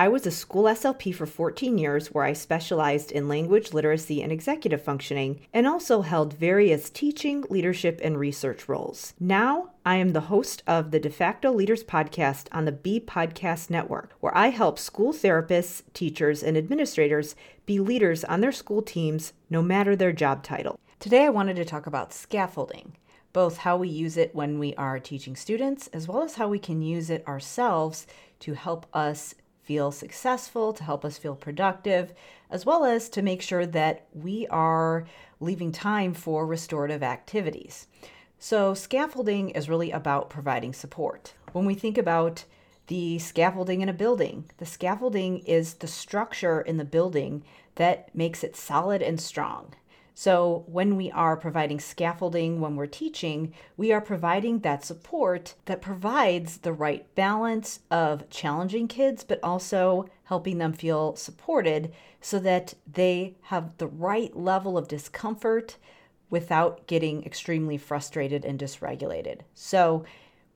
I was a school SLP for 14 years where I specialized in language literacy and executive functioning and also held various teaching, leadership, and research roles. Now, I am the host of the De facto Leaders podcast on the Be Podcast Network, where I help school therapists, teachers, and administrators be leaders on their school teams no matter their job title. Today, I wanted to talk about scaffolding both how we use it when we are teaching students, as well as how we can use it ourselves to help us feel successful, to help us feel productive, as well as to make sure that we are leaving time for restorative activities. So, scaffolding is really about providing support. When we think about the scaffolding in a building, the scaffolding is the structure in the building that makes it solid and strong. So, when we are providing scaffolding when we're teaching, we are providing that support that provides the right balance of challenging kids, but also helping them feel supported so that they have the right level of discomfort without getting extremely frustrated and dysregulated. So,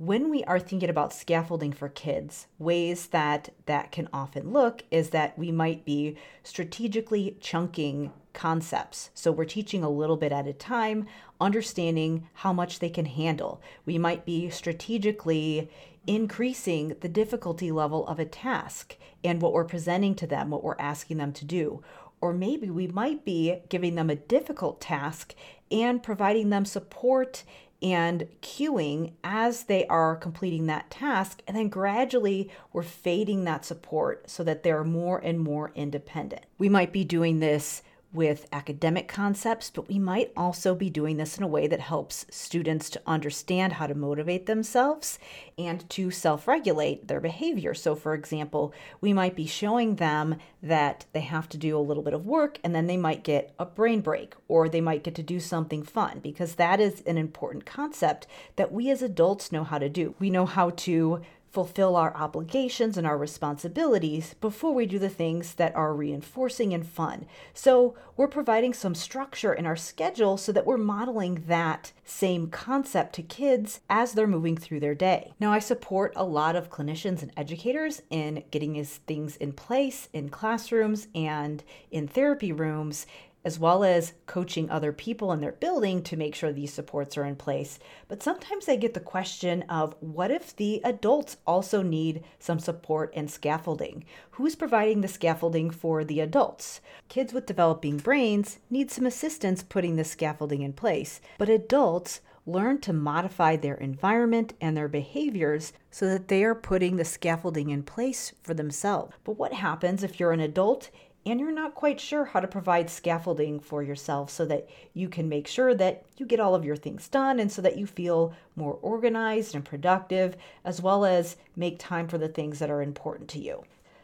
when we are thinking about scaffolding for kids, ways that that can often look is that we might be strategically chunking concepts. So we're teaching a little bit at a time, understanding how much they can handle. We might be strategically increasing the difficulty level of a task and what we're presenting to them, what we're asking them to do. Or maybe we might be giving them a difficult task and providing them support and cueing as they are completing that task. And then gradually we're fading that support so that they're more and more independent. We might be doing this with academic concepts, but we might also be doing this in a way that helps students to understand how to motivate themselves and to self regulate their behavior. So, for example, we might be showing them that they have to do a little bit of work and then they might get a brain break or they might get to do something fun because that is an important concept that we as adults know how to do. We know how to fulfill our obligations and our responsibilities before we do the things that are reinforcing and fun. So, we're providing some structure in our schedule so that we're modeling that same concept to kids as they're moving through their day. Now, I support a lot of clinicians and educators in getting these things in place in classrooms and in therapy rooms as well as coaching other people in their building to make sure these supports are in place. But sometimes I get the question of what if the adults also need some support and scaffolding? Who's providing the scaffolding for the adults? Kids with developing brains need some assistance putting the scaffolding in place, but adults learn to modify their environment and their behaviors so that they are putting the scaffolding in place for themselves. But what happens if you're an adult and you're not quite sure how to provide scaffolding for yourself so that you can make sure that you get all of your things done and so that you feel more organized and productive, as well as make time for the things that are important to you.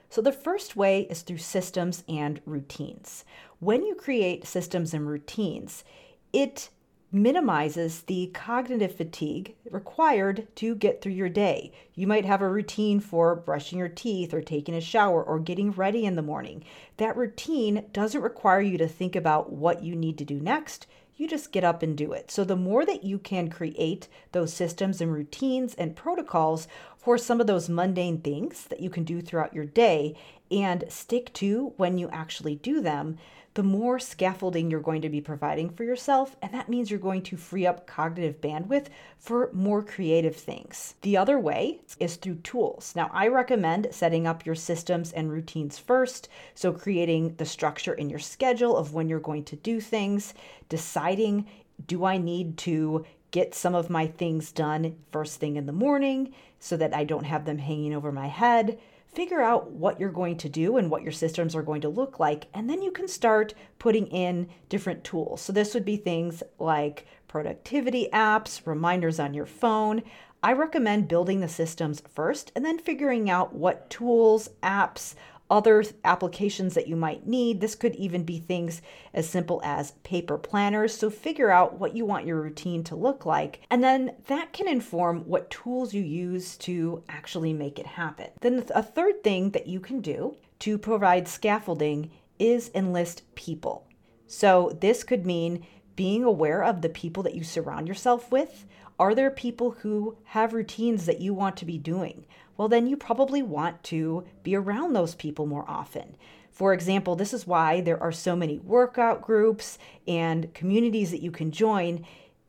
So, the first way is through systems and routines. When you create systems and routines, it minimizes the cognitive fatigue required to get through your day. You might have a routine for brushing your teeth or taking a shower or getting ready in the morning. That routine doesn't require you to think about what you need to do next. You just get up and do it. So, the more that you can create those systems and routines and protocols for some of those mundane things that you can do throughout your day and stick to when you actually do them, the more scaffolding you're going to be providing for yourself, and that means you're going to free up cognitive bandwidth for more creative things. The other way is through tools. Now, I recommend setting up your systems and routines first, so creating the structure in your schedule of when you're going to do things, deciding do I need to get some of my things done first thing in the morning so that I don't have them hanging over my head figure out what you're going to do and what your systems are going to look like, and then you can start putting in different tools. So, this would be things like productivity apps, reminders on your phone. I recommend building the systems first and then figuring out what tools, apps, other applications that you might need. This could even be things as simple as paper planners. So figure out what you want your routine to look like, and then that can inform what tools you use to actually make it happen. Then a third thing that you can do to provide scaffolding is enlist people. So this could mean being aware of the people that you surround yourself with. Are there people who have routines that you want to be doing? Well, then you probably want to be around those people more often. For example, this is why there are so many workout groups and communities that you can join.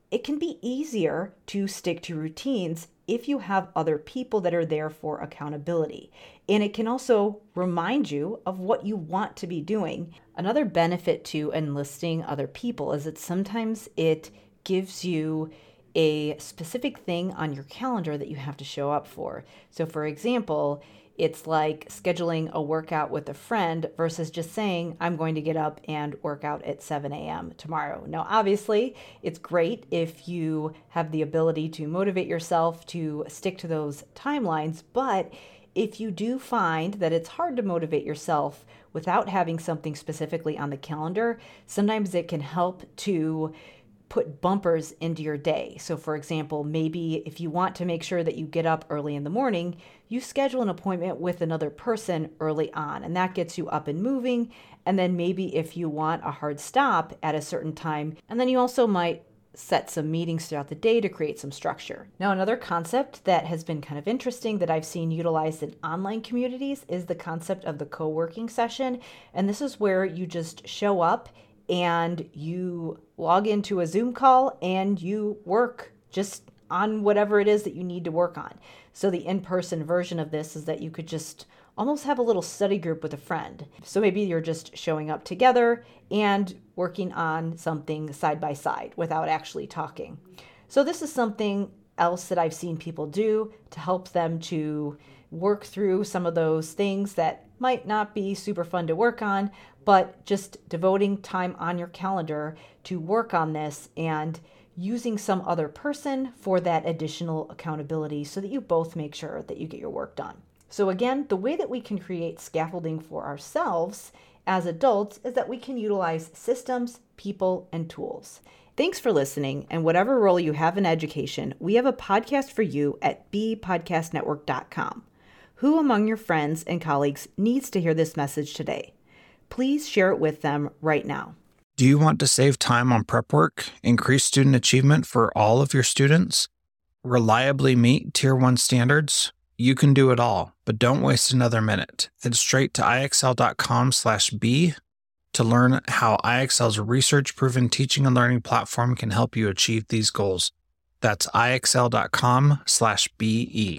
It can be easier to stick to routines if you have other people that are there for accountability. And it can also remind you of what you want to be doing. Another benefit to enlisting other people is that sometimes it gives you a specific thing on your calendar that you have to show up for. So, for example, it's like scheduling a workout with a friend versus just saying, I'm going to get up and work out at 7 a.m. tomorrow. Now, obviously, it's great if you have the ability to motivate yourself to stick to those timelines, but if you do find that it's hard to motivate yourself without having something specifically on the calendar, sometimes it can help to put bumpers into your day. So, for example, maybe if you want to make sure that you get up early in the morning, you schedule an appointment with another person early on, and that gets you up and moving. And then maybe if you want a hard stop at a certain time, and then you also might set some meetings throughout the day to create some structure. Now, another concept that has been kind of interesting that I've seen utilized in online communities is the concept of the co working session. And this is where you just show up and you log into a Zoom call and you work just on whatever it is that you need to work on. So, the in person version of this is that you could just almost have a little study group with a friend. So maybe you're just showing up together and working on something side by side without actually talking. So this is something else that I've seen people do to help them to work through some of those things that might not be super fun to work on, but just devoting time on your calendar to work on this and using some other person for that additional accountability so that you both make sure that you get your work done. So, again, the way that we can create scaffolding for ourselves as adults is that we can utilize systems, people, and tools. Thanks for listening. And whatever role you have in education, we have a podcast for you at bepodcastnetwork.com. Who among your friends and colleagues needs to hear this message today? Please share it with them right now. Do you want to save time on prep work, increase student achievement for all of your students, reliably meet Tier 1 standards? You can do it all, but don't waste another minute. Head straight to ixl.com slash B to learn how IXL's research-proven teaching and learning platform can help you achieve these goals. That's ixl.com slash BE.